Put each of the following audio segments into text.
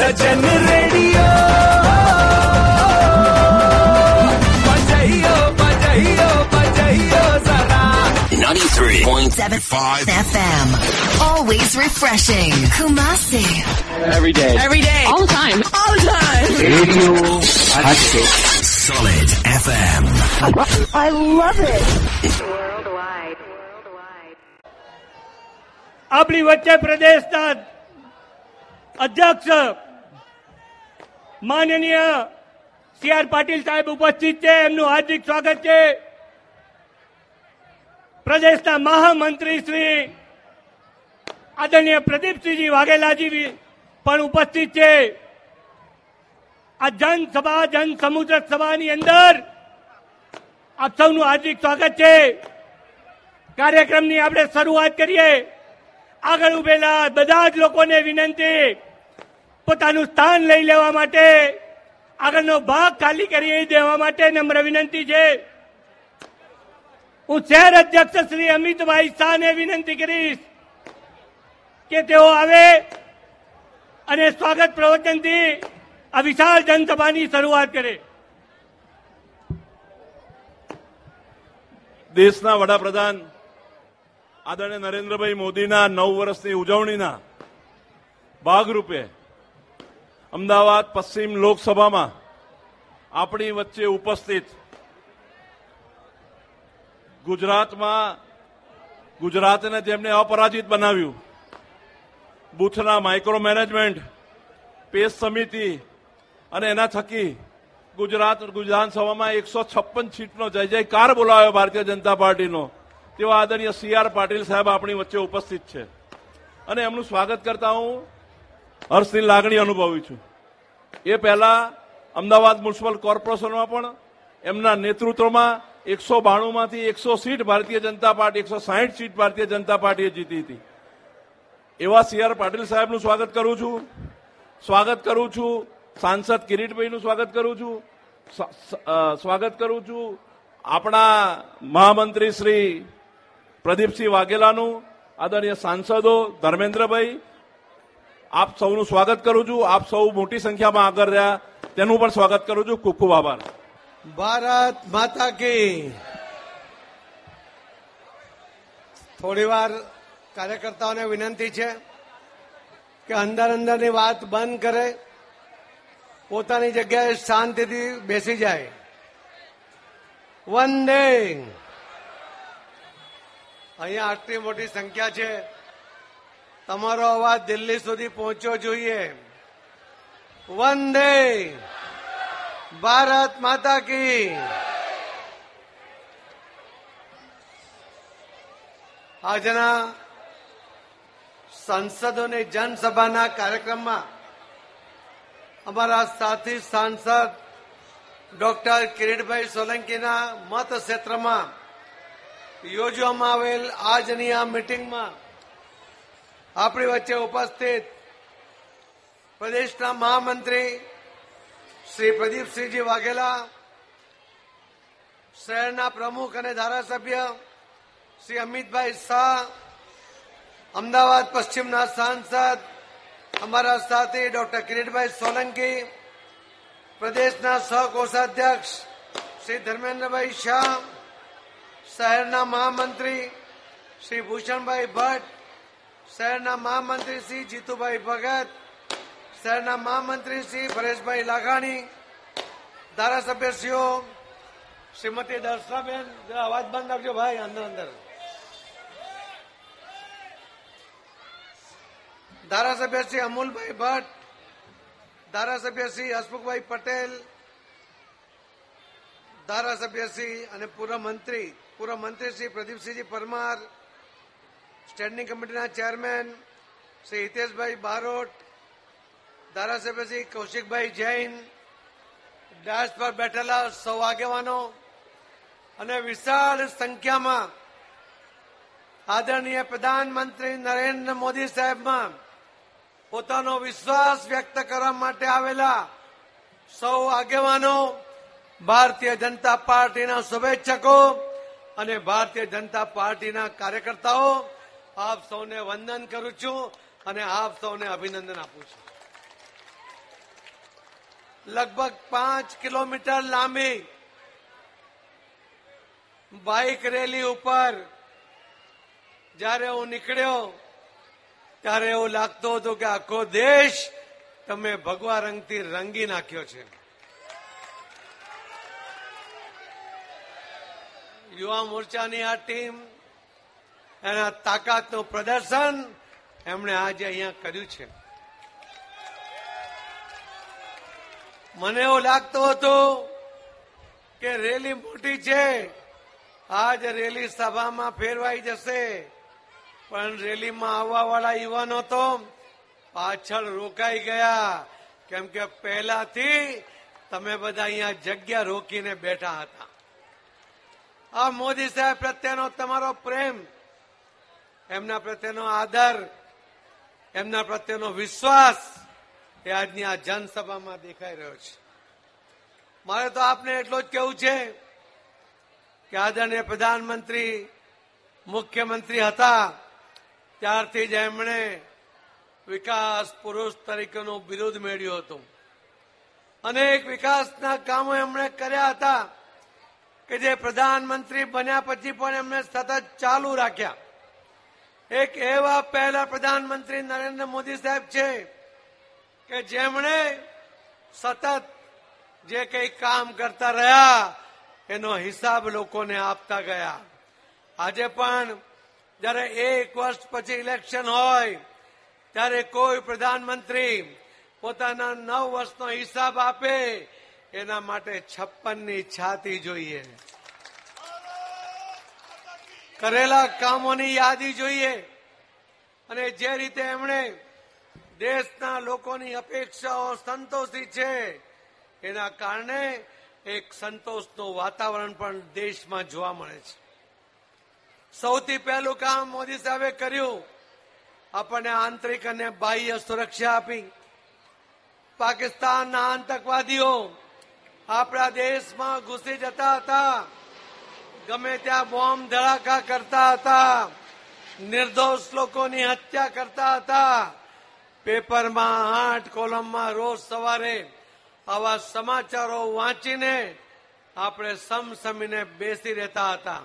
સજન radio બજાઈઓ બજાઈઓ બજાઈઓ જરા 93.75 FM. Always refreshing. Kumasi. Every day. Every day. All the time. All the time. Radio Hatchet. Solid FM. I love it. આપણી વચ્ચે પ્રદેશના અધ્યક્ષ માનનીય C R Patil સાહેબ ઉપસ્થિત છે, એમનું હાર્દિક સ્વાગત છે. પ્રદેશના મહામંત્રી શ્રી આદરણીય પ્રદીપસિંહજી વાઘેલાજી પણ ઉપસ્થિત છે. આ જનસભા જન સમુદ્ર સભાની અંદર આપ સૌનું હાર્દિક સ્વાગત છે. કાર્યક્રમની આપણે શરૂઆત કરીએ. આગળ ઉભેલા બધા જ લોકોને વિનંતી પોતાનું સ્થાન લઈ લેવા માટે, આગળનો ભાગ ખાલી કરી દેવા માટે નમ્ર વિનંતી છે. હું શહેર અધ્યક્ષ શ્રી અમિતભાઈ શાહને વિનંતી કરીશ કે તેઓ આવે અને સ્વાગત પ્રવચનથી આ વિશાળ જનસભાની શરૂઆત કરે. દેશના વડાપ્રધાન આદરણીય નરેન્દ્રભાઈ મોદીના નવ વર્ષની ઉજવણીના ભાગરૂપે અમદાવાદ પશ્ચિમ લોકસભામાં આપણી વચ્ચે ઉપસ્થિત ગુજરાતમાં, ગુજરાતને જેમને અપરાજિત બનાવ્યું, બુથના માઇક્રો મેનેજમેન્ટ પેસ સમિતિ અને એના થકી ગુજરાત વિધાનસભામાં એકસો છપ્પન સીટનો જય જયકાર બોલાવ્યો ભારતીય જનતા પાર્ટીનો. તેવા આદરણીય સી આર પાટીલ સાહેબ આપણી વચ્ચે ઉપસ્થિત છે. અને એમનું સ્વાગત કરતા હું હર્ષની લાગણી અનુભવી છું. એ પહેલા અમદાવાદ મ્યુનિસિપલ કોર્પોરેશનમાં પણ, એમના નેતૃત્વમાં એકસો બાણુંમાંથી એકસો સીટ ભારતીય જનતા પાર્ટી, એકસો સાહીઠ સીટ ભારતીય જનતા પાર્ટીએ જીતી હતી. એવા સી આર પાટીલ સાહેબનું સ્વાગત કરું છું. સ્વાગત કરું છું. સાંસદ કિરીટભાઈનું સ્વાગત કરું છું. સ્વાગત કરું છું આપણા મહામંત્રી શ્રી પ્રદીપસિંહ વાઘેલાનું, આદરણીય સાંસદો ધર્મેન્દ્રભાઈ આપ સૌનું સ્વાગત કરું છું. આપ સૌ મોટી સંખ્યામાં આગળ રહ્યા. તેનું પણ સ્વાગત કરું છું. ખૂબ ખૂબ આભાર. ભારત માતા કી. થોડી વાર કાર્યકર્તાઓને વિનંતી છે કે અંદર અંદરની વાત બંધ કરે. પોતાની જગ્યાએ શાંતિથી બેસી જાય. વંદે. અહીંયા આટલી મોટી સંખ્યા છે. તમારો અવાજ દિલ્હી સુધી પહોંચવો જોઈએ. વંદે ભારત માતા કી. આજના સંસદોની જનસભાના કાર્યક્રમમાં અમારા સાથી સાંસદ ડોક્ટર કિરીટભાઈ સોલંકીના મત ક્ષેત્રમાં યોજવામાં આવેલ આજની આ મિટિંગમાં આપણી વચ્ચે ઉપસ્થિત પ્રદેશના મહામંત્રી શ્રી પ્રદીપસિંહજી વાઘેલા, શહેરના પ્રમુખ અને ધારાસભ્ય શ્રી અમિતભાઈ શાહ, અમદાવાદ પશ્ચિમના સાંસદ, અમારા સાથી ડોક્ટર કિરીટભાઈ સોલંકી, પ્રદેશના સહકોષાધ્યક્ષ શ્રી ધર્મેન્દ્રભાઈ શાહ, શહેરના મહામંત્રી શ્રી ભૂષણભાઈ ભટ્ટ શહેરના મહામંત્રી શ્રી જીતુભાઈ ભગત, શહેરના મહામંત્રી શ્રી ભરેશભાઈ લાખાણી ધારાસભ્યશ્રીઓ, શ્રીમતી દર્શનાબેન અવાજ બંધ રાખજો ભાઈ, અંદર અંદર. ધારાસભ્ય શ્રી અમુલભાઈ ભટ્ટ ધારાસભ્ય શ્રી હસમુખભાઈ પટેલ ધારાસભ્ય શ્રી અને પૂર્વ મંત્રી પૂર્વ મંત્રી શ્રી પ્રદીપસિંહજી પરમાર સ્ટેન્ડિંગ કમિટીના ચેરમેન શ્રી હિતેશભાઈ બારોટ, ધારાસભ્ય શ્રી કૌશિકભાઈ જૈન, ડાયસ પર બેઠેલા સૌ આગેવાનો અને વિશાળ સંખ્યામાં આદરણીય પ્રધાનમંત્રી નરેન્દ્ર મોદી સાહેબમાં પોતાનો વિશ્વાસ વ્યક્ત કરવા માટે આવેલા સૌ આગેવાનો, ભારતીય જનતા પાર્ટીના શુભેચ્છકો અને ભારતીય જનતા પાર્ટીના કાર્યકર્તાઓ આપ સૌને વંદન કરું છું અને આપ સૌને અભિનંદન આપું છું. લગભગ પાંચ કિલોમીટર લાંબી બાઇક રેલી ઉપર જ્યારે હું નીકળ્યો, ત્યારે એવું લાગતું હતું કે આખો દેશ તમે ભગવા રંગથી રંગી નાખ્યો છે. યુવા મોરચાની આ ટીમ એના તાકાતનું પ્રદર્શન એમણે આજે અહીંયા કર્યું છે. મને એવું લાગતું હતું કે રેલી મોટી છે. આજ રેલી સભામાં ફેરવાઈ જશે. પણ રેલીમાં આવવા વાળા યુવાનો તો પાછળ રોકાઈ ગયા. કેમ કે પહેલાથી તમે બધા અહીંયા જગ્યા રોકીને બેઠા હતા. આ મોદી સાહેબ પ્રત્યેનો તમારો પ્રેમ એમના પ્રત્યેનો આદર, એમના પ્રત્યેનો વિશ્વાસ એ આજની આ જનસભામાં દેખાઈ રહ્યો છે. મારે તો આપને એટલું જ કેવું છે કે આદરણીય પ્રધાનમંત્રી, મુખ્યમંત્રી હતા, ત્યારથી જ એમણે વિકાસ પુરુષ તરીકેનું બિરુદ મેળવ્યું હતું. અનેક વિકાસના કામો એમણે કર્યા હતા કે જે પ્રધાનમંત્રી બન્યા પછી પણ એમણે સતત ચાલુ રાખ્યા. એક એવા પહેલા પ્રધાનમંત્રી નરેન્દ્ર મોદી સાહેબ છે કે જેમણે સતત જે કઈ કામ કરતા રહ્યા, એનો હિસાબ લોકોને આપતા ગયા. આજે પણ જ્યારે એક વર્ષ પછી ઇલેક્શન હોય, ત્યારે કોઈ પ્રધાનમંત્રી પોતાના નવ વર્ષનો હિસાબ આપે, એના માટે છપ્પનની છાતી જોઈએ. કરેલા કામોની યાદી જોઈએ અને જે રીતે એમણે દેશના લોકોની અપેક્ષાઓ સંતોષી છે, એના કારણે એક સંતોષનું વાતાવરણ પણ દેશમાં જોવા મળે છે. સૌથી પહેલું કામ મોદી સાહેબે કર્યું. આપણને આંતરિક અને બાહ્ય સુરક્ષા આપી. પાકિસ્તાનના આતંકવાદીઓ આપણા દેશમાં ઘૂસી જતા હતા. ગમે ત્યાં બોમ્બ ધડાકા કરતા હતા, નિર્દોષ લોકોની હત્યા કરતા હતા. પેપરમાં આઠ કોલમમાં રોજ સવારે આવા સમાચારો વાંચીને આપણે સમસમીને બેસી રહેતા હતા.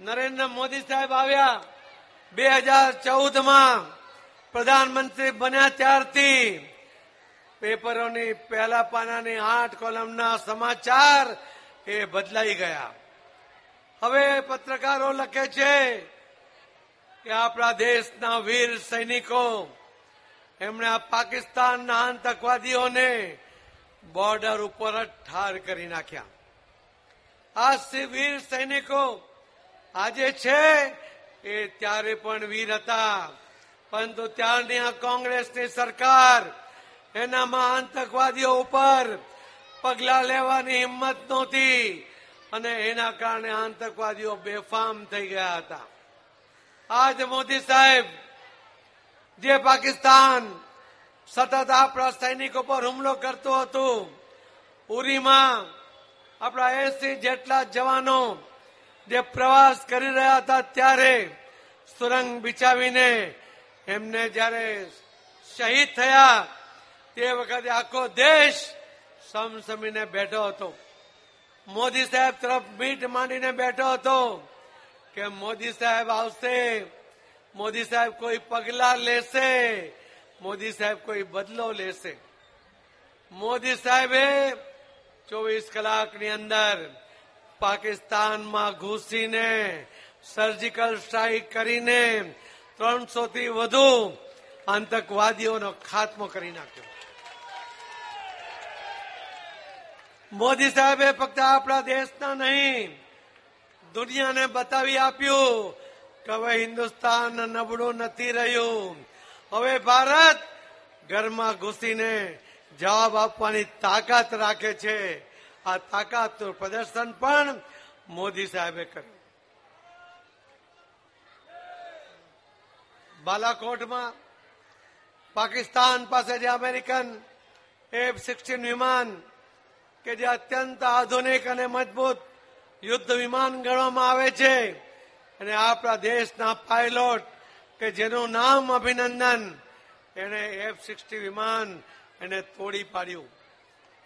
નરેન્દ્ર મોદી સાહેબ આવ્યા બે હજાર ચૌદમાં પ્રધાનમંત્રી બન્યા ત્યારથી. પેપરોની પહેલા પાનાની આઠ કોલમના સમાચાર એ બદલાઈ ગયા. હવે પત્રકારો લખે છે કે આપણા દેશના વીર સૈનિકો, એમણે આ પાકિસ્તાનના આતંકવાદીઓને બોર્ડર ઉપર જ ઠાર કરી નાખ્યા. આ વીર સૈનિકો આજે છે એ ત્યારે પણ વીર હતા. પરંતુ ત્યારની આ કોંગ્રેસની સરકાર એનામાં આતંકવાદીઓ ઉપર પગલા લેવાની હિંમત નહોતી. અને એના કારણે આતંકવાદીઓ બેફામ થઈ ગયા હતા. આજ મોદી સાહેબ, જે પાકિસ્તાન સતત આપણા સૈનિકો પર હુમલો કરતું હતું ઉરીમાં આપણા એસી જેટલા જવાનો જે પ્રવાસ કરી રહ્યા હતા ત્યારે સુરંગ બિછાવીને એમને જ્યારે શહીદ થયા તે વખતે આખો દેશ સમસમીને બેઠો હતો. મોદી સાહેબ તરફ મીટ માંડીને બેઠો હતો કે મોદી સાહેબ આવશે, મોદી સાહેબ કોઈ પગલા લેશે, મોદી સાહેબ કોઈ બદલો લેશે. મોદી સાહેબે ચોવીસ કલાકની અંદર પાકિસ્તાનમાં ઘૂસીને સર્જિકલ સ્ટ્રાઇક કરીને ત્રણસો થી વધુ આતંકવાદીઓનો ખાત્મો કરી નાખ્યો. મોદી સાહેબે ફક્ત આપણા દેશના નહીં, દુનિયાને બતાવી આપ્યું કે હવે હિન્દુસ્તાન નબળું નથી રહ્યું. હવે ભારત ઘરમાં ઘૂસીને જવાબ આપવાની તાકાત રાખે છે. આ તાકાતનું પ્રદર્શન પણ મોદી સાહેબે કર્યું. બાલાકોટમાં પાકિસ્તાન પાસે જે અમેરિકન એફ સિક્સટીન વિમાન કે જે અત્યંત આધુનિક અને મજબૂત યુદ્ધ વિમાન ગણવામાં આવે છે. અને આપણા દેશના પાયલોટ કે જેનું નામ અભિનંદન એને એફ સિક્સટી વિમાન એને તોડી પાડ્યું.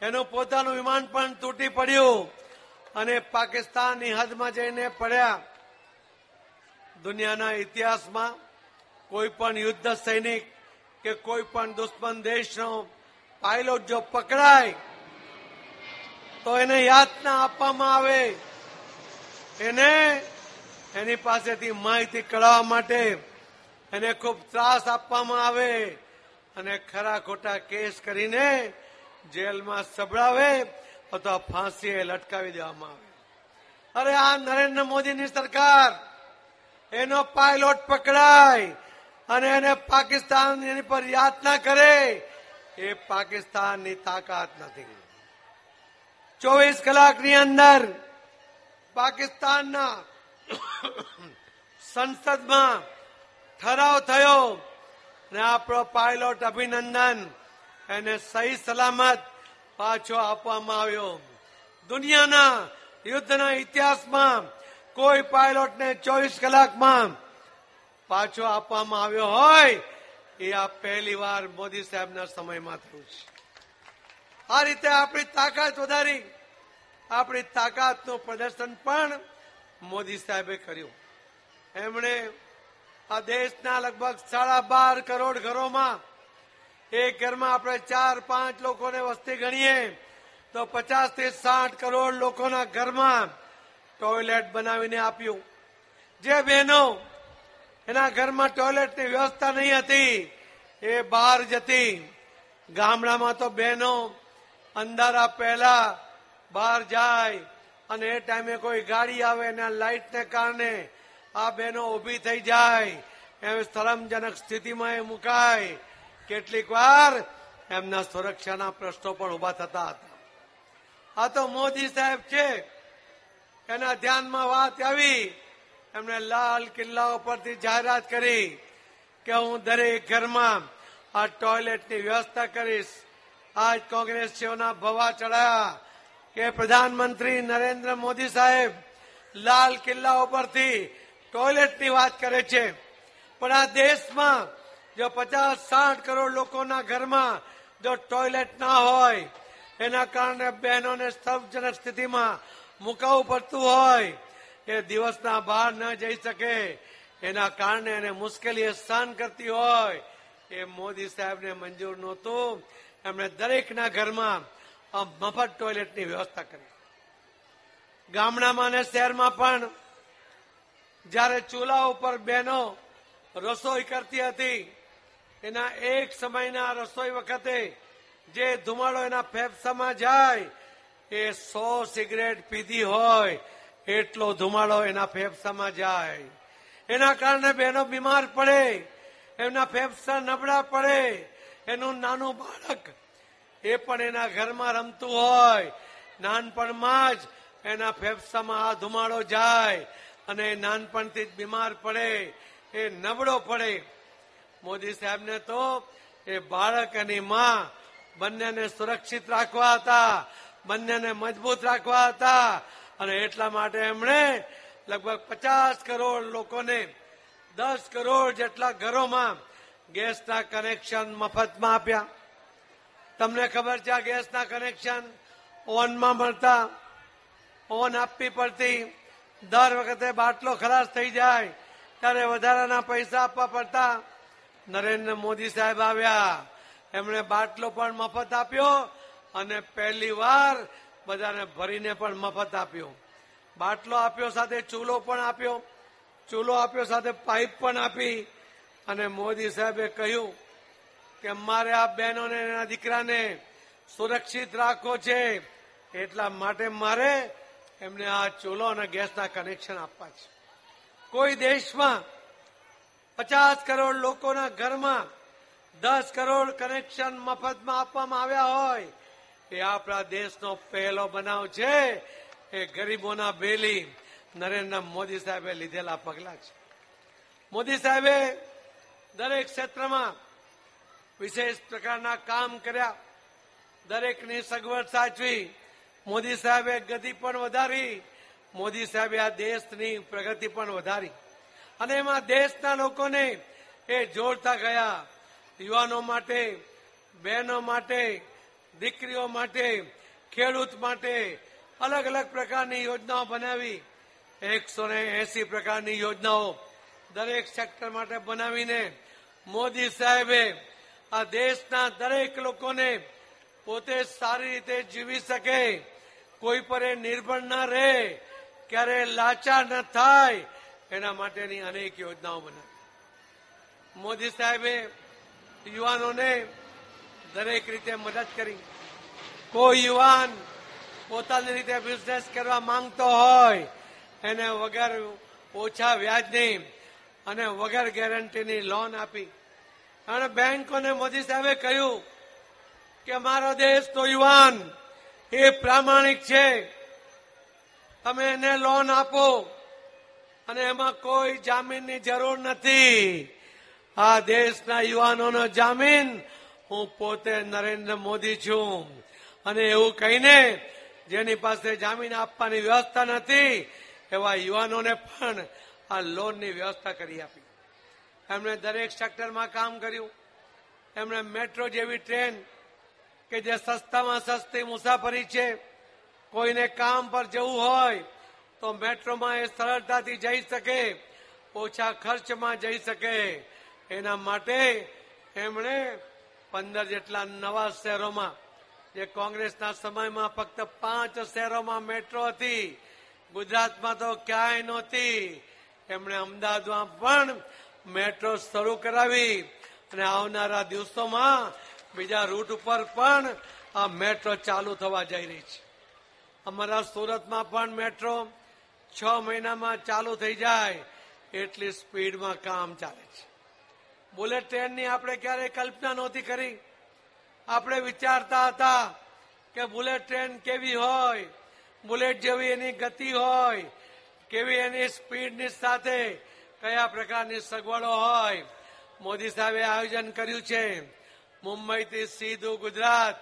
એનું પોતાનું વિમાન પણ તૂટી પડ્યું અને પાકિસ્તાનની હદમાં જઈને પડ્યા. દુનિયાના ઇતિહાસમાં કોઈ પણ યુદ્ધ સૈનિક કે કોઈ પણ દુશ્મન દેશનો પાયલોટ જો પકડાય તો એને યાતના આપવામાં આવે. એને એની પાસેથી માહિતી કઢાવવા માટે એને ખૂબ ત્રાસ આપવામાં આવે અને ખરા ખોટા કેસ કરીને જેલમાં સંભળાવે અથવા ફાંસીએ લટકાવી દેવામાં આવે. અરે આ નરેન્દ્ર મોદીની સરકાર, એનો પાયલોટ પકડાય અને એને પાકિસ્તાન એની પર યાતના કરે, એ પાકિસ્તાનની તાકાત નથી. ચોવીસ કલાકની અંદર પાકિસ્તાનના સંસદમાં ઠરાવ થયો ને આપણો પાયલોટ અભિનંદન એને સહી સલામત પાછો આપવામાં આવ્યો. દુનિયાના યુદ્ધના ઇતિહાસમાં કોઈ પાયલોટને ચોવીસ કલાકમાં પાછો આપવામાં આવ્યો હોય એ આ પહેલી વાર મોદી સાહેબના સમયમાં થયું છે. આ રીતે આપણી તાકાત વધારી, આપણી તાકાતનું પ્રદર્શન પણ મોદી સાહેબે કર્યું. એમણે આ દેશના લગભગ સાડા બાર કરોડ ઘરોમાં, એક ઘરમાં આપણે ચાર પાંચ લોકોને વસ્તી ગણીએ, તો પચાસથી સાઠ કરોડ લોકોના ઘરમાં ટોયલેટ બનાવીને આપ્યું. જે બહેનો એના ઘરમાં ટોયલેટની વ્યવસ્થા નહીં હતી, એ બહાર જતી ગામડામાં તો બહેનો અંધારા પહેલા બહાર જાય અને એ ટાઈમે કોઈ ગાડી આવે એના લાઇટને કારણે આ બહેનો ઊભી થઈ જાય. એમ શરમજનક સ્થિતિમાં એ મુકાય. કેટલીક વાર એમના સુરક્ષાના પ્રશ્નો પણ ઊભા થતા હતા. આ તો મોદી સાહેબ છે. એના ધ્યાનમાં વાત આવી. એમણે લાલ કિલ્લા પરથી જાહેરાત કરી કે હું દરેક ઘરમાં આ ટોયલેટની વ્યવસ્થા કરીશ. આજ કોંગ્રેસીઓના ભવા ચડાયા કે પ્રધાનમંત્રી નરેન્દ્ર મોદી સાહેબ લાલ કિલ્લા ઉપરથી ટોયલેટની વાત કરે છે. પણ આ દેશમાં જો પચાસ સાઠ કરોડ લોકોના ઘરમાં જો ટોયલેટ ના હોય, એના કારણે બહેનોને સ્તભજનક સ્થિતિમાં મુકાવવું પડતું હોય, એ દિવસના બહાર ન જઈ શકે. એના કારણે એને મુશ્કેલી સહન કરતી હોય. એ મોદી સાહેબને મંજૂર નહોતું. એમણે દરેકના ઘરમાં મફત ટોયલેટની વ્યવસ્થા કરી. ગામડામાં અને શહેરમાં પણ જ્યારે ચૂલા ઉપર બહેનો રસોઈ કરતી હતી, એના એક સમયના રસોઈ વખતે જે ધુમાડો એના ફેફસામાં જાય, એ સો સિગરેટ પીધી હોય, એટલો ધુમાડો એના ફેફસામાં જાય. એના કારણે બહેનો બીમાર પડે, એમના ફેફસા નબળા પડે એનું નાનું બાળક. એ પણ એના ઘરમાં રમતું હોય. નાનપણમાં જ એના ફેફસામાં આ ધુમાડો જાય અને નાનપણથી જ બીમાર પડે, એ નબળો પડે. મોદી સાહેબને તો એ બાળક અને માં બંનેને સુરક્ષિત રાખવા હતા, બંનેને મજબૂત રાખવા હતા અને એટલા માટે એમણે લગભગ પચાસ કરોડ લોકોને દસ કરોડ જેટલા ઘરોમાં ગેસના કનેક્શન મફતમાં આપ્યા. તમને ખબર છે આ ગેસના કનેક્શન ઓનમાં મળતા. ઓન આપવી પડતી. દર વખતે બાટલો ખલાસ થઈ જાય. ત્યારે વધારાના પૈસા આપવા પડતા. નરેન્દ્ર મોદી સાહેબ આવ્યા. એમણે બાટલો પણ મફત આપ્યો અને પહેલી વાર બધાને ભરીને પણ મફત આપ્યો. બાટલો આપ્યો સાથે ચૂલો પણ આપ્યો. ચૂલો આપ્યો સાથે પાઇપ પણ આપી. અને મોદી સાહેબે કહ્યું કે મારે આ બહેનોને એના દીકરાને સુરક્ષિત રાખવો છે, એટલા માટે મારે એમને આ ચૂલો અને ગેસના કનેક્શન આપવા છે. કોઈ દેશમાં પચાસ કરોડ લોકોના ઘરમાં દસ કરોડ કનેક્શન મફતમાં આપવામાં આવ્યા હોય, એ આપણા દેશનો પહેલો બનાવ છે. એ ગરીબોના બેલી નરેન્દ્ર મોદી સાહેબે લીધેલા પગલા છે. મોદી સાહેબે દરેક ક્ષેત્રમાં વિશેષ પ્રકારના કામ કર્યા. દરેકની સગવડ સાચવી. મોદી સાહેબે ગતિ પણ વધારી. મોદી સાહેબે આ દેશની પ્રગતિ પણ વધારી. અને એમાં દેશના લોકોને એ જોડતા ગયા. યુવાનો માટે, બહેનો માટે, દીકરીઓ માટે, ખેડૂત માટે અલગ અલગ પ્રકારની યોજનાઓ બનાવી. એકસો એસી પ્રકારની યોજનાઓ દરેક સેક્ટર માટે બનાવીને મોદી સાહેબે આ દેશના દરેક લોકોને પોતે સારી રીતે જીવી શકે, કોઈ પર એ નિર્ભર ના રહે, ક્યારે લાચાર ન થાય, એના માટેની અનેક યોજનાઓ બનાવી. મોદી સાહેબે યુવાનોને દરેક રીતે મદદ કરી. કોઈ યુવાન પોતાની રીતે બિઝનેસ કરવા માંગતો હોય, એને વગર ઓછા વ્યાજની અને વગર ગેરંટીની લોન આપી. અને બેંકોને મોદી સાહેબે કહ્યું કે મારો દેશ તો યુવાન, એ પ્રામાણિક છે. તમે એને લોન આપો. અને એમાં કોઈ જામીનની જરૂર નથી. આ દેશના યુવાનોનો જામીન હું પોતે નરેન્દ્ર મોદી છું. અને એવું કહીને જેની પાસે જામીન આપવાની વ્યવસ્થા નથી, એવા યુવાનોને પણ આ લોનની વ્યવસ્થા કરી આપી. એમણે દરેક સેક્ટરમાં કામ કર્યું. એમણે મેટ્રો જેવી ટ્રેન કે જે સસ્તામાં સસ્તી મુસાફરી છે, કોઈને કામ પર જવું હોય તો મેટ્રોમાં એ સરળતાથી જઈ શકે, ઓછા ખર્ચમાં જઈ શકે. એના માટે એમણે પંદર જેટલા નવા શહેરોમાં, જે કોંગ્રેસના સમયમાં ફક્ત પાંચ શહેરોમાં મેટ્રો હતી, ગુજરાતમાં તો ક્યાંય નહોતી. એમણે અમદાવાદમાં પણ મેટ્રો શરૂ કરાવી અને આવનારા દિવસોમાં બીજા રૂટ ઉપર પણ આ મેટ્રો ચાલુ થવા જઈ રહી છે. અમારા સુરતમાં પણ મેટ્રો છ મહિનામાં ચાલુ થઈ જાય એટલી સ્પીડમાં કામ ચાલે છે. બુલેટ ટ્રેનની આપણે ક્યારેય કલ્પના નહોતી કરી. આપણે વિચારતા હતા કે બુલેટ ટ્રેન કેવી હોય, બુલેટ જેવી એની ગતિ હોય કેવી એની સ્પીડની સાથે કયા પ્રકારની સગવડો હોય? મોદી સાહેબે આયોજન કર્યું છે. મુંબઈથી સીધું ગુજરાત.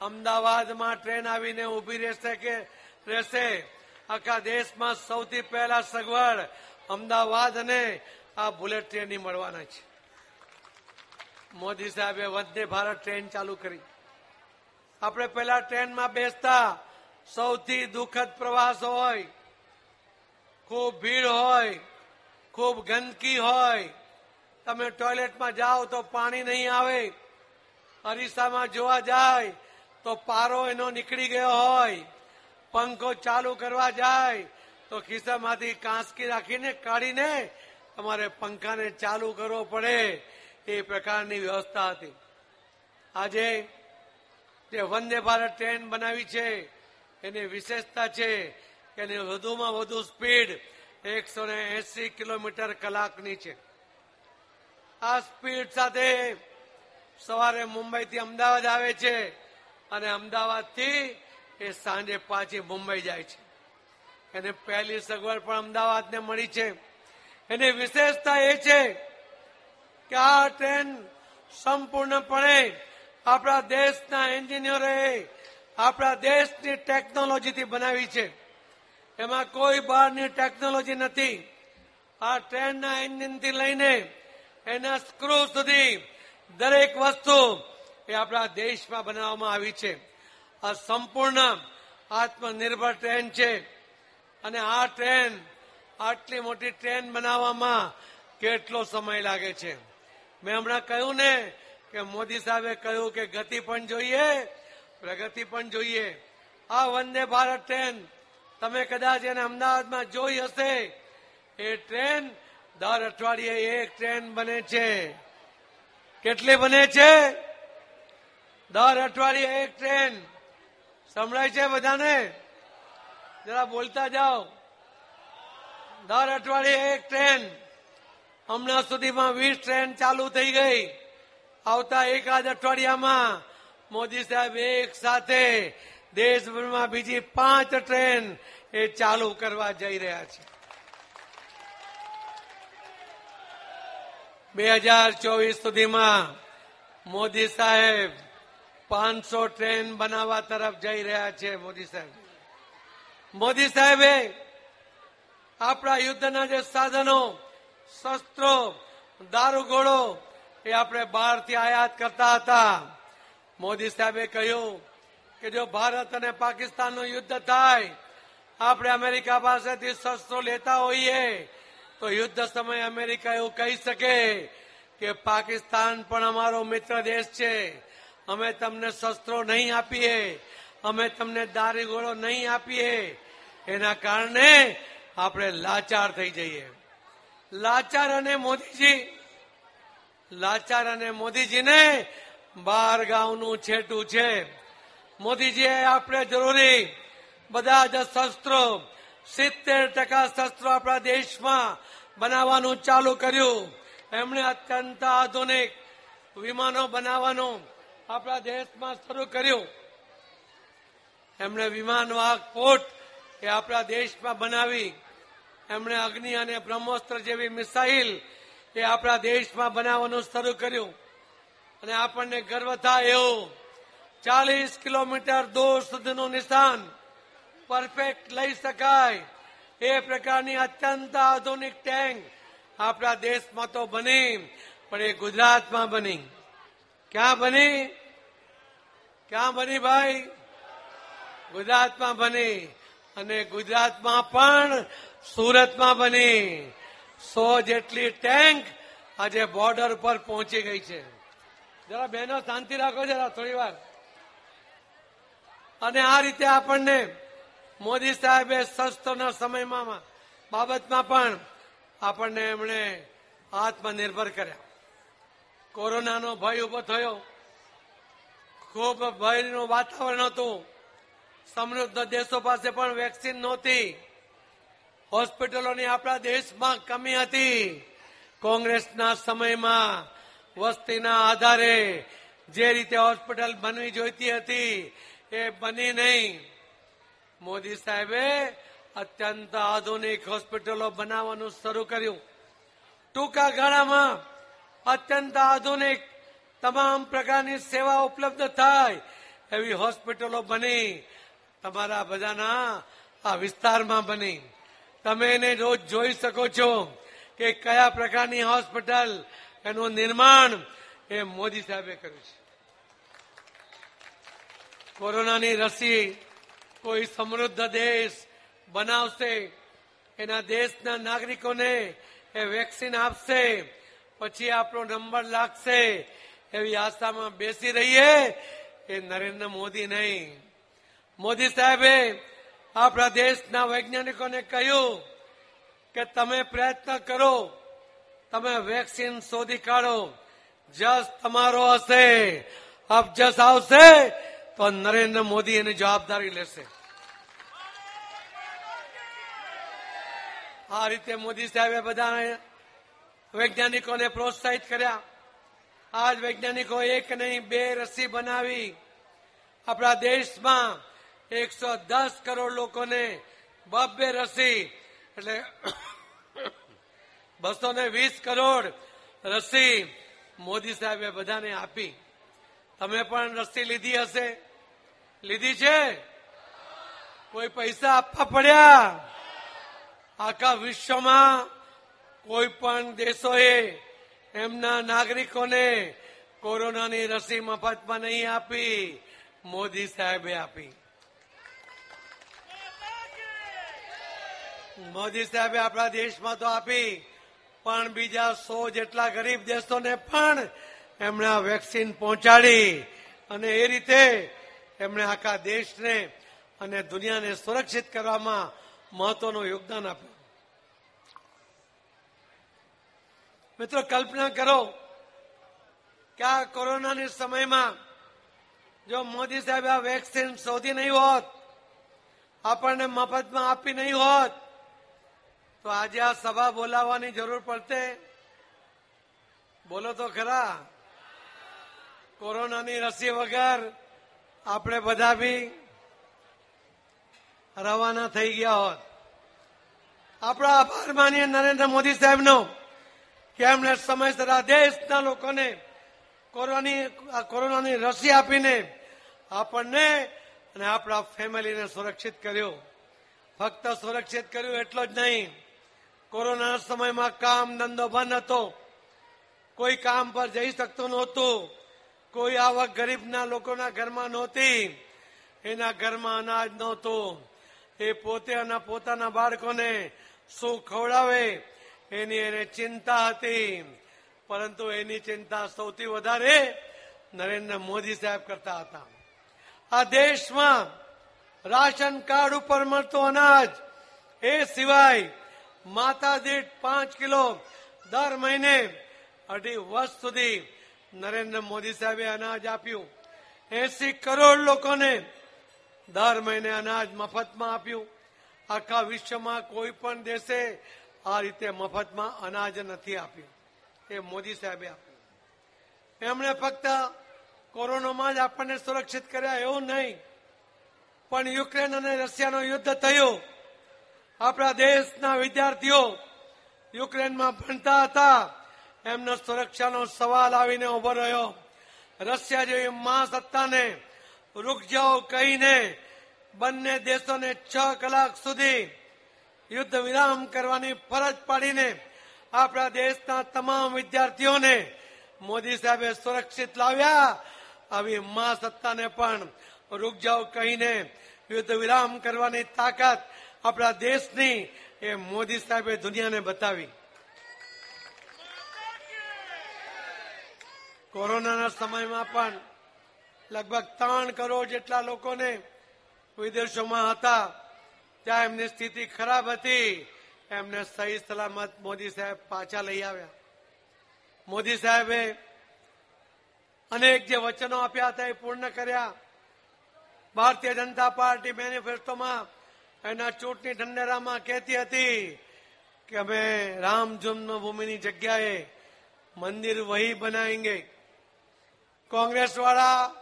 અમદાવાદમાં ટ્રેન આવીને ઊભી રહેશે કે રહેશે? આખા દેશમાં સૌથી પહેલા સગવડ અમદાવાદ અને આ બુલેટ ટ્રેનની મળવાના છે. મોદી સાહેબે વંદે ભારત ટ્રેન ચાલુ કરી. આપણે પેલા ટ્રેનમાં બેસતા સૌથી દુઃખદ પ્રવાસ હોય ખૂબ ભીડ હોય, ખૂબ ગંદકી હોય, તમે ટોયલેટમાં જાઓ તો પાણી નહીં આવે, અરીસામાં જોવા જાય, તો પારો એનો નીકળી ગયો હોય, પંખો ચાલુ કરવા જાય, તો ખિસ્સામાંથી કાંસકી રાખીને, કાઢીને તમારે પંખાને ચાલુ કરવો પડે, એ પ્રકારની વ્યવસ્થા હતી. આજે જે વંદે ભારત ટ્રેન બનાવી છે, એની વિશેષતા છે કે એની વધુમાં વધુ સ્પીડ એકસો ને કિલોમીટર કલાકની છે. આ સ્પીડ સાથે સવારે મુંબઈથી અમદાવાદ આવે છે અને અમદાવાદથી એ સાંજે પાછી મુંબઈ જાય છે. એને પહેલી સગવડ પણ અમદાવાદને મળી છે. એની વિશેષતા એ છે કે આ ટ્રેન સંપૂર્ણપણે આપણા દેશના એન્જિનિયરોએ આપણા દેશની ટેકનોલોજીથી બનાવી છે. એમાં કોઈ બહારની ટેકનોલોજી નથી. આ ટ્રેનના એન્જિનથી લઈને એના સ્ક્રૂ સુધી દરેક વસ્તુ એ આપણા દેશમાં બનાવવામાં આવી છે. આ સંપૂર્ણ આત્મનિર્ભર ટ્રેન છે. અને આ ટ્રેન, આટલી મોટી ટ્રેન બનાવવામાં કેટલો સમય લાગે છે. મેં હમણાં કહ્યું ને કે મોદી સાહેબે કહ્યું કે ગતિ પણ જોઈએ, પ્રગતિ પણ જોઈએ. આ વંદે ભારત ટ્રેન તમે કદાચ એને અમદાવાદમાં જોઈ હશે. એ ટ્રેન, દર અઠવાડિયે એક ટ્રેન બને છે. કેટલી બને છે? દર અઠવાડિયે એક ટ્રેન. સંભળાય છે બધાને? જરા બોલતા જાઓ. દર અઠવાડિયે એક ટ્રેન. હમણાં સુધીમાં વીસ ટ્રેન ચાલુ થઈ ગઈ. આવતા એકાદ અઠવાડિયામાં મોદી સાહેબ એક સાથે દેશભરમાં બીજી પાંચ ટ્રેન એ ચાલુ કરવા જઈ રહ્યા છે. બે હજાર ચોવીસ સુધીમાં મોદી સાહેબ પાંચસો ટ્રેન બનાવવા તરફ જઈ રહ્યા છે મોદી સાહેબ. મોદી સાહેબે આપણા યુદ્ધના જે સાધનો, શસ્ત્રો, દારૂગોળો એ આપણે બહારથી આયાત કરતા હતા. મોદી સાહેબે કહ્યું કે જો ભારત અને પાકિસ્તાનનું યુદ્ધ થાય, આપણે અમેરિકા પાસેથી શસ્ત્રો લેતા હોઈએ, તો યુદ્ધ સમયે અમેરિકા એવું કહી શકે કે પાકિસ્તાન પણ અમારો મિત્ર દેશ છે. અમે તમને શસ્ત્રો નહીં આપીએ, અમે તમને દારી ગોળો નહીં આપીએ. એના કારણે આપણે લાચાર થઈ જઈએ. લાચાર અને મોદીજી, લાચાર અને મોદીજીને બાર ગામનું છેટું છે. મોદીજીએ આપણે જરૂરી બધા જ શસ્ત્રો, સિત્તેર ટકા શસ્ત્રો આપણા દેશમાં બનાવવાનું ચાલુ કર્યું. એમણે અત્યંત આધુનિક વિમાનો બનાવવાનું આપણા દેશમાં શરૂ કર્યું. એમણે વિમાન વાહક પોર્ટ એ આપણા દેશમાં બનાવી. એમણે અગ્નિ અને બ્રહ્મોસ્ત્ર જેવી મિસાઇલ એ આપણા દેશમાં બનાવવાનું શરૂ કર્યું. અને આપણને ગર્વ થાય એવું ચાલીસ કિલોમીટર દૂર સુધીનું નિશાન પરફેક્ટ લઈ શકાય. એ પ્રકારની અત્યંત આધુનિક ટેન્ક આપણા દેશમાં તો બની, પણ એ ગુજરાતમાં બની. ક્યાં બની? ક્યાં બની ભાઈ? ગુજરાતમાં બની. અને ગુજરાતમાં પણ સુરતમાં બની. સો જેટલી ટેન્ક આજે બોર્ડર પર પહોંચી ગઈ છે. જરા બહેનો શાંતિ રાખો જરા થોડી વાર. અને આ રીતે આપણને મોદી સાહેબે સસ્તોના સમયમાં બાબતમાં પણ આપણને એમણે આત્મનિર્ભર કર્યા. કોરોનાનો ભય ઊભો થયો. ખૂબ ભયનું વાતાવરણ હતું. સમૃદ્ધ દેશો પાસે પણ વેક્સિન નહોતી. હોસ્પિટલોની આપણા દેશમાં કમી હતી. કોંગ્રેસના સમયમાં વસ્તીના આધારે જે રીતે હોસ્પિટલ બનવી જોઈતી હતી એ બની નહીં. મોદી સાહેબે અત્યંત આધુનિક હોસ્પિટલો બનાવવાનું શરૂ કર્યું. ટૂંકા ગાળામાં અત્યંત આધુનિક તમામ પ્રકારની સેવા ઉપલબ્ધ થાય એવી હોસ્પિટલો બની. તમારા બધાના આ વિસ્તારમાં બની. તમે એને રોજ જોઈ શકો છો કે કયા પ્રકારની હોસ્પિટલ એનું નિર્માણ એ મોદી સાહેબે કર્યું છે. કોરોનાની રસી કોઈ સમૃદ્ધ દેશ બનાવશે, એના દેશના નાગરિકોને એ વેક્સિન આપશે, પછી આપણો નંબર લાગશે. એવી આશામાં બેસી રહીએ એ નરેન્દ્ર મોદી નહીં. મોદી સાહેબે આપણા દેશના વૈજ્ઞાનિકોને કહ્યું કે તમે પ્રયત્ન કરો, તમે વેક્સિન શોધી કાઢો, જસ તમારો હશે અબજસ આવશે તો નરેન્દ્ર મોદી એની જવાબદારી લેશે. આ રીતે મોદી સાહેબે બધા વૈજ્ઞાનિકોને પ્રોત્સાહિત કર્યા. આજ વૈજ્ઞાનિકો એક નહીં, બે રસી બનાવી. આપણા દેશમાં એકસો દસ કરોડ લોકોને બબ્બે રસી, એટલે બસો ને વીસ કરોડ રસી મોદી સાહેબે બધાને આપી. તમે પણ રસી લીધી હશે? લીધી છે? કોઈ પૈસા આપવા પડ્યા? આખા વિશ્વમાં કોઈ પણ દેશોએ એમના નાગરિકોને કોરોનાની રસી મફતમાં નહીં આપી, મોદી સાહેબે આપી. મોદી સાહેબે આપણા દેશમાં તો આપી, પણ બીજા સો જેટલા ગરીબ દેશોને પણ એમણે આ વેક્સિન પહોંચાડી અને એ રીતે એમણે આખા દેશને અને દુનિયાને સુરક્ષિત કરવામાં મહત્વનું યોગદાન આપ્યું. મિત્રો, કલ્પના કરો કે આ કોરોનાની સમયમાં જો મોદી સાહેબ આ વેક્સિન શોધી નહીં હોત, આપણને મફતમાં આપી નહીં હોત, તો આજે આ સભા બોલાવવાની જરૂર પડતે. બોલો તો ખરા. કોરોનાની રસી વગર આપણે બધા બી રવાના થઈ ગયા હોત. આપણા આભાર માનીએ નરેન્દ્ર મોદી સાહેબનો કે એમણે સમયસર દેશના લોકોને કોરોનાની કોરોનાની રસી આપીને આપણને અને આપણા ફેમિલીને સુરક્ષિત કર્યો. ફક્ત સુરક્ષિત કર્યું એટલો જ નહીં. કોરોના સમયમાં કામ ધંધો બંધ હતો. કોઈ કામ પર જઈ શકતું નહોતું. કોઈ આવક ગરીબના લોકોના ઘરમાં નહોતી. એના ઘરમાં અનાજ નહોતું. એ પોતે અને પોતાના બાળકોને શું ખવડાવે. એની એને ચિંતા હતી. પરંતુ એની ચિંતા સૌથી વધારે નરેન્દ્ર મોદી સાહેબ કરતા હતા. આ દેશમાં રાશન કાર્ડ ઉપર મળતું અનાજ એ સિવાય માતા દીઠ પાંચ કિલો દર મહિને અઢી વર્ષ સુધી નરેન્દ્ર મોદી સાહેબે અનાજ આપ્યું. એસી કરોડ લોકોને દર મહિને અનાજ મફતમાં આપ્યું. આખા વિશ્વમાં કોઈ પણ દેશે આ રીતે મફતમાં અનાજ નથી આપ્યું. એ મોદી સાહેબે આપ્યું. એમણે ફક્ત કોરોનામાં જ આપણને સુરક્ષિત કર્યા એવું નહીં. પણ યુક્રેન અને રશિયાનું યુદ્ધ થયું. આપણા દેશના વિદ્યાર્થીઓ યુક્રેનમાં ભણતા હતા. એમનો સુરક્ષાનો સવાલ આવીને ઊભો રહ્યો. રશિયા જેવી મહાસત્તાને રૂક જાઓ કહીને બંને દેશોને છ કલાક સુધી યુદ્ધ વિરામ કરવાની ફરજ પાડીને આપણા દેશના તમામ વિદ્યાર્થીઓને મોદી સાહેબે સુરક્ષિત લાવ્યા. આવી મહાસત્તાને પણ રૂક જાઓ કહીને યુદ્ધ વિરામ કરવાની તાકાત આપણા દેશની એ મોદી સાહેબે દુનિયાને બતાવી. કોરોનાના સમયમાં પણ લગભગ ત્રણ કરોડ જેટલા લોકોને વિદેશોમાં હતા. ત્યાં એમની સ્થિતિ ખરાબ હતી. એમને સહી સલામત મોદી સાહેબ પાછા લઈ આવ્યા. મોદી સાહેબે અનેક જે વચનો આપ્યા હતા એ પૂર્ણ કર્યા. ભારતીય જનતા પાર્ટી મેનિફેસ્ટોમાં એના ચૂંટણી ઢંઢેરામાં કહેતી હતી કે અમે રામ જન્મભૂમિની જગ્યાએ મંદિર વહી બનાવેંગે કોંગ્રેસ વાળા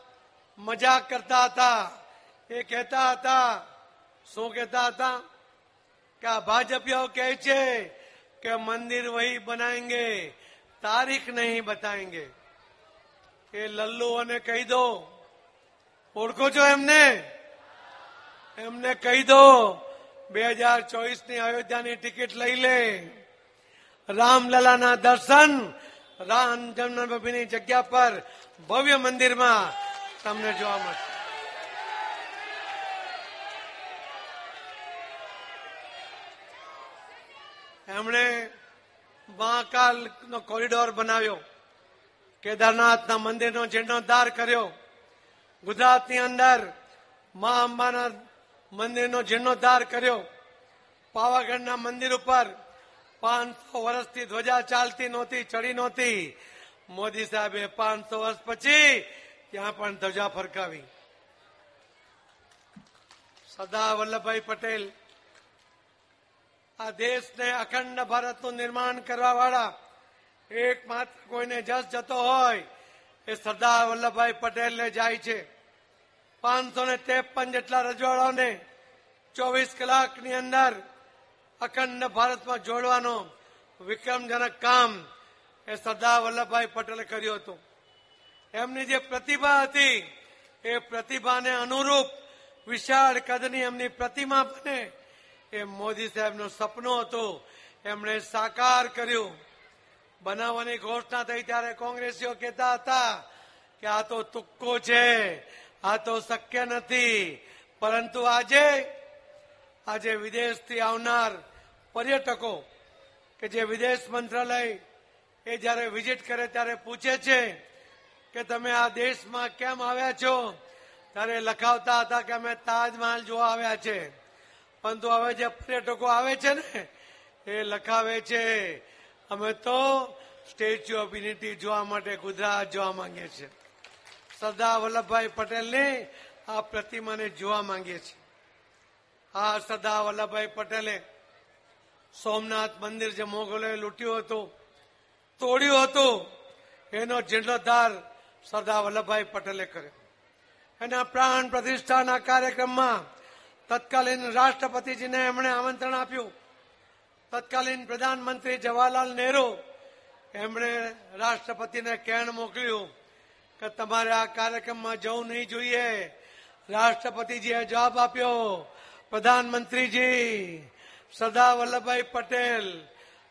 મજાક કરતા હતા એ કહેતા હતા શું કહેતા હતા કે આ ભાજપીઓ કહે છે કે મંદિર વહી બનાવેંગે તારીખ નહીં બતાવેંગે એ લલ્લુઓને કહી દો ઓળખો છો એમને એમને કહી દો બે હજાર ચોવીસની અયોધ્યાની ટિકિટ લઈ લે રામલલાના દર્શન રામ જન્મભૂમિની જગ્યા પર ભવ્ય મંદિરમાં તમને જોવા મળશે. એમણે મહાકાલ નો કોરિડોર બનાવ્યો. કેદારનાથના મંદિરનો જીર્ણોદ્ધાર કર્યો. ગુજરાતની અંદર મા અંબાના મંદિરનો જીર્ણોદ્ધાર કર્યો. પાવાગઢના મંદિર ઉપર પાંચસો વર્ષથી ધ્વજા ચાલતી નહોતી, ચડી નહોતી. મોદી સાહેબે પાંચસો વર્ષ પછી ત્યાં પણ ધ્વજા ફરકાવી. સરદાર વલ્લભભાઈ પટેલ આ દેશને અખંડ ભારતનું નિર્માણ કરવા વાળા એકમાત્ર કોઈને જસ જતો હોય એ સરદાર વલ્લભભાઈ પટેલને જાય છે. પાંચસો ને ત્રેપન જેટલા રજવાડાઓને ચોવીસ કલાકની અંદર અખંડ ભારતમાં જોડવાનો વિક્રમજનક કામ એ સરદાર વલ્લભભાઈ પટેલે કર્યું હતું. એમની જે પ્રતિભા હતી, એ પ્રતિભાને અનુરૂપ વિશાળ કદની એમની પ્રતિમા બને, એ મોદી સાહેબનું સપનું હતું. એમણે સાકાર કર્યું. બનાવવાની ઘોષણા થઈ ત્યારે કોંગ્રેસીઓ કહેતા હતા કે આ તો તુક્કો છે, આ તો શક્ય નથી. પરંતુ આજે આજે વિદેશથી આવનાર પર્યટકો કે જે વિદેશ મંત્રાલય એ જ્યારે વિઝિટ કરે ત્યારે પૂછે છે કે તમે આ દેશમાં કેમ આવ્યા છો? ત્યારે લખાવતા હતા કે અમે તાજમહાલ જોવા આવ્યા છે. પરંતુ હવે જે પર્યટકો આવે છે ને, એ લખાવે છે, અમે તો સ્ટેચ્યુ ઓફ યુનિટી જોવા માટે ગુજરાત જોવા માંગીએ છીએ. સરદાર વલ્લભભાઈ પટેલની આ પ્રતિમાને જોવા માંગીએ છીએ. આ સરદાર વલ્લભભાઈ પટેલે સોમનાથ મંદિર જે મોગલોએ લૂંટ્યું હતું, તોડ્યું હતું, એનો જીર્ણોદ્ધાર સરદાર વલ્લભભાઈ પટેલે કર્યો. એના પ્રાણ પ્રતિષ્ઠાના કાર્યક્રમમાં તત્કાલીન રાષ્ટ્રપતિજીને એમણે આમંત્રણ આપ્યું. તત્કાલીન પ્રધાનમંત્રી જવાહરલાલ નહેરુ એમણે રાષ્ટ્રપતિને કેણ મોકલ્યું કે તમારે આ કાર્યક્રમમાં જવું નહીં જોઈએ. રાષ્ટ્રપતિજીએ જવાબ આપ્યો પ્રધાનમંત્રીજી સરદાર વલ્લભભાઈ પટેલ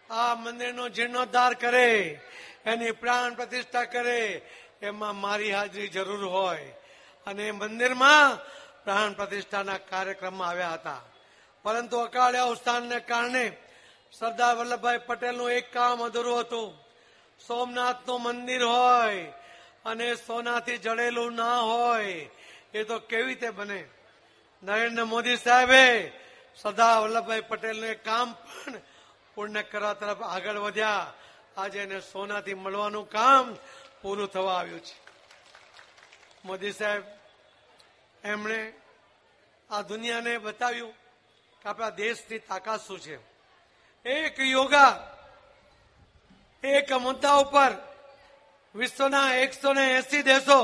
આ મંદિરનો જીર્ણોદ્ધાર કરે, એની પ્રાણ પ્રતિષ્ઠા કરે, એમાં મારી હાજરી જરૂર હોય. અને મંદિરમાં પ્રાણ પ્રતિષ્ઠાના કાર્યક્રમમાં આવ્યા હતા. પરંતુ અકાળે અવસ્થાનને કારણે સરદાર વલ્લભભાઈ પટેલનું એક કામ અધૂરું હતું. સોમનાથનું મંદિર હોય અને સોનાથી જડેલું ના હોય, એ તો કેવી રીતે બને? નરેન્દ્ર મોદી સાહેબે સરદાર વલ્લભભાઈ પટેલનું એક કામ પણ પૂર્ણ કરવા તરફ આગળ વધ્યા. આજે એને સોનાથી મળવાનું કામ પૂરું થવા આવ્યું છે. મોદી સાહેબ, એમણે આ દુનિયાને બતાવ્યું કે આપણા દેશની તાકાત શું છે. એક યોગા, એક મુદ્દા ઉપર વિશ્વના એકસો ને એસી દેશો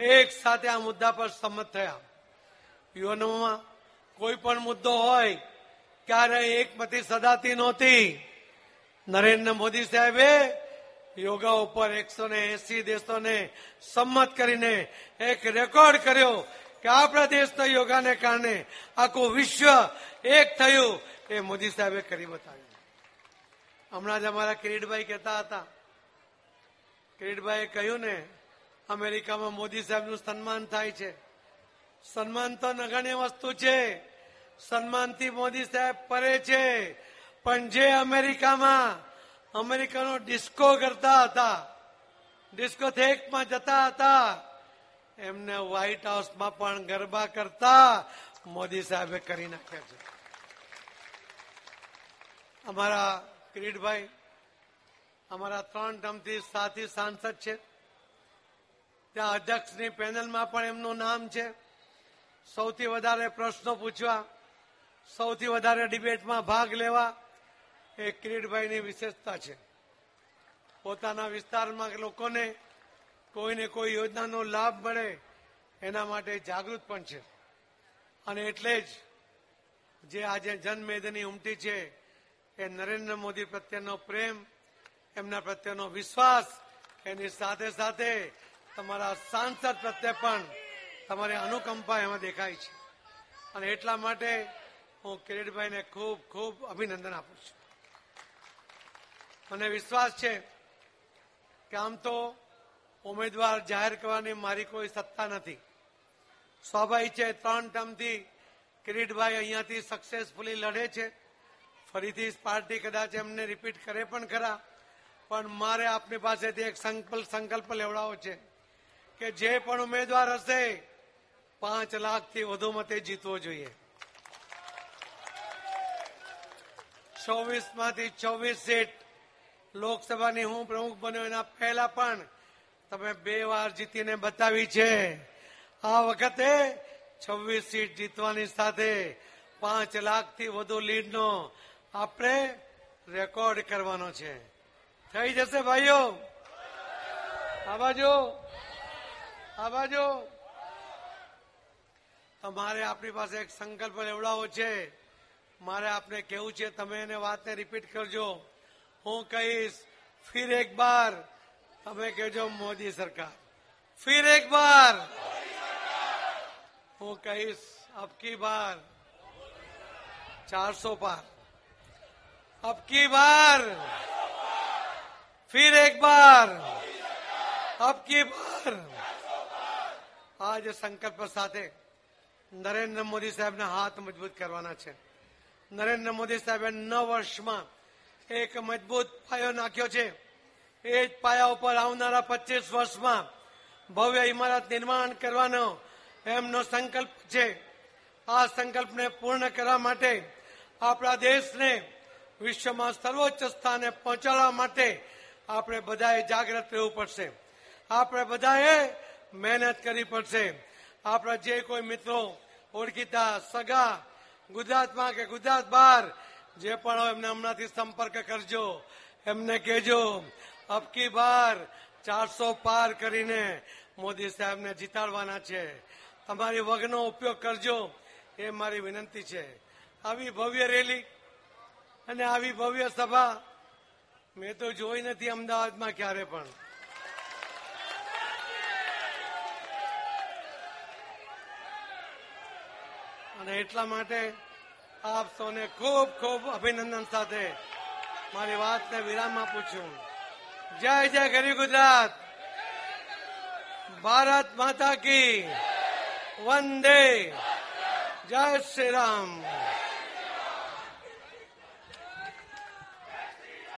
એક સાથે આ મુદ્દા પર સંમત થયા. યુવાનોમાં કોઈ પણ મુદ્દો હોય, ક્યારે એકમતી સદાતી નહોતી. નરેન્દ્ર મોદી સાહેબે યોગા ઉપર એકસો ને એસી દેશોને સંમત કરીને એક રેકોર્ડ કર્યો કે આપણા દેશના યોગાને કારણે આખું વિશ્વ એક થયું એ મોદી સાહેબે કરી બતાવ્યું. હમણાં જ અમારા કિરીટભાઈ કહેતા હતા. કિરીટભાઈએ કહ્યું ને, અમેરિકામાં મોદી સાહેબનું સન્માન થાય છે. સન્માન તો નગણ્ય વસ્તુ છે. સન્માનથી મોદી સાહેબ પરે છે. પણ જે અમેરિકામાં અમેરિકાનો ડિસ્કો કરતા હતા ડિસ્કો થેકમાં જતા હતા, એમને વ્હાઇટ હાઉસમાં પણ ગરબા કરતા મોદી સાહેબે કરી નાખ્યા છે. અમારા કિરીટભાઈ અમારા ત્રણ ટર્મથી સાથી સાંસદ છે. ત્યાં અધ્યક્ષની પેનલમાં પણ એમનું નામ છે. સૌથી વધારે પ્રશ્નો પૂછવા, સૌથી વધારે ડિબેટમાં ભાગ લેવા એ કિરીટભાઈની વિશેષતા છે. પોતાના વિસ્તારમાં લોકોને કોઈને કોઈ યોજનાનો લાભ મળે એના માટે જાગૃત પણ છે. અને એટલે જ જે આજે જનમેદની ઉમટી છે એ નરેન્દ્ર મોદી પ્રત્યેનો પ્રેમ, એમના પ્રત્યેનો વિશ્વાસ, એની સાથે સાથે તમારા સાંસદ પ્રત્યે પણ તમારી અનુકંપા એમાં દેખાય છે. અને એટલા માટે હું કિરીટભાઈને ખૂબ ખૂબ અભિનંદન આપું છું. મને વિશ્વાસ છે કે આમ તો ઉમેદવાર જાહેર કરવાની મારી કોઈ સત્તા નથી. સ્વાભાવિક છે, ત્રણ ટર્મથી કિરીટભાઈ અહીંયાથી સક્સેસફુલી લડે છે. ફરીથી પાર્ટી કદાચ એમને રિપીટ કરે પણ ખરા. પણ મારે આપની પાસેથી એક સંકલ્પ સંકલ્પ લેવડાવો છે કે જે પણ ઉમેદવાર હશે પાંચ લાખથી વધુ મતે જીતવો જોઈએ. ચોવીસમાંથી ચોવીસ સીટ લોકસભાની હું પ્રમુખ બન્યો એના પહેલા પણ તમે બે વાર જીતીને બતાવી છે. આ વખતે છવ્વીસ સીટ જીતવાની સાથે પાંચ લાખથી વધુ લીડનો આપણે રેકોર્ડ કરવાનો છે. થઈ જશે ભાઈઓ. આ બાજુ. આ બાજુ. हमारे अपनी पास एक संकल्प एवडा हो मारे आपने कहू तमें बातें रिपीट करजो हूँ कहीश फिर एक बार तमें कहजो मोदी सरकार फिर एक बार हूँ कहीश अब की बार चार सौ पार अब की बार फिर एक बार अब की बार आज संकल्प साथ નરેન્દ્ર મોદી સાહેબના હાથ મજબૂત કરવાના છે. નરેન્દ્ર મોદી સાહેબે નવ વર્ષમાં એક મજબૂત પાયો નાખ્યો છે. એ જ પાયા ઉપર આવનારા પચીસ વર્ષમાં ભવ્ય ઇમારત નિર્માણ કરવાનો એમનો સંકલ્પ છે. આ સંકલ્પને પૂર્ણ કરવા માટે આપણા દેશને વિશ્વમાં સર્વોચ્ચ સ્થાને પહોંચાડવા માટે આપણે બધાએ જાગૃત રહેવું પડશે. આપણે બધાએ મહેનત કરવી પડશે. આપણા જે કોઈ મિત્રો, ઓળખીતા, સગા, ગુજરાતમાં કે ગુજરાત બહાર, જે પણ હોય એમને હમણાંથી સંપર્ક કરજો. એમને કહેજો, અબકી બાર ચારસો પાર કરીને મોદી સાહેબને જીતાડવાના છે. તમારી વગનો ઉપયોગ કરજો. એ મારી વિનંતી છે. આવી ભવ્ય રેલી અને આવી ભવ્ય સભા મેં તો જોઈ નથી અમદાવાદમાં ક્યારે પણ. અને એટલા માટે આપ સૌને ખૂબ ખૂબ અભિનંદન સાથે મારી વાતને વિરામ આપું છું જય જય ગરી ગુજરાત. ભારત માતા કી. વંદે. જય શ્રી રામ.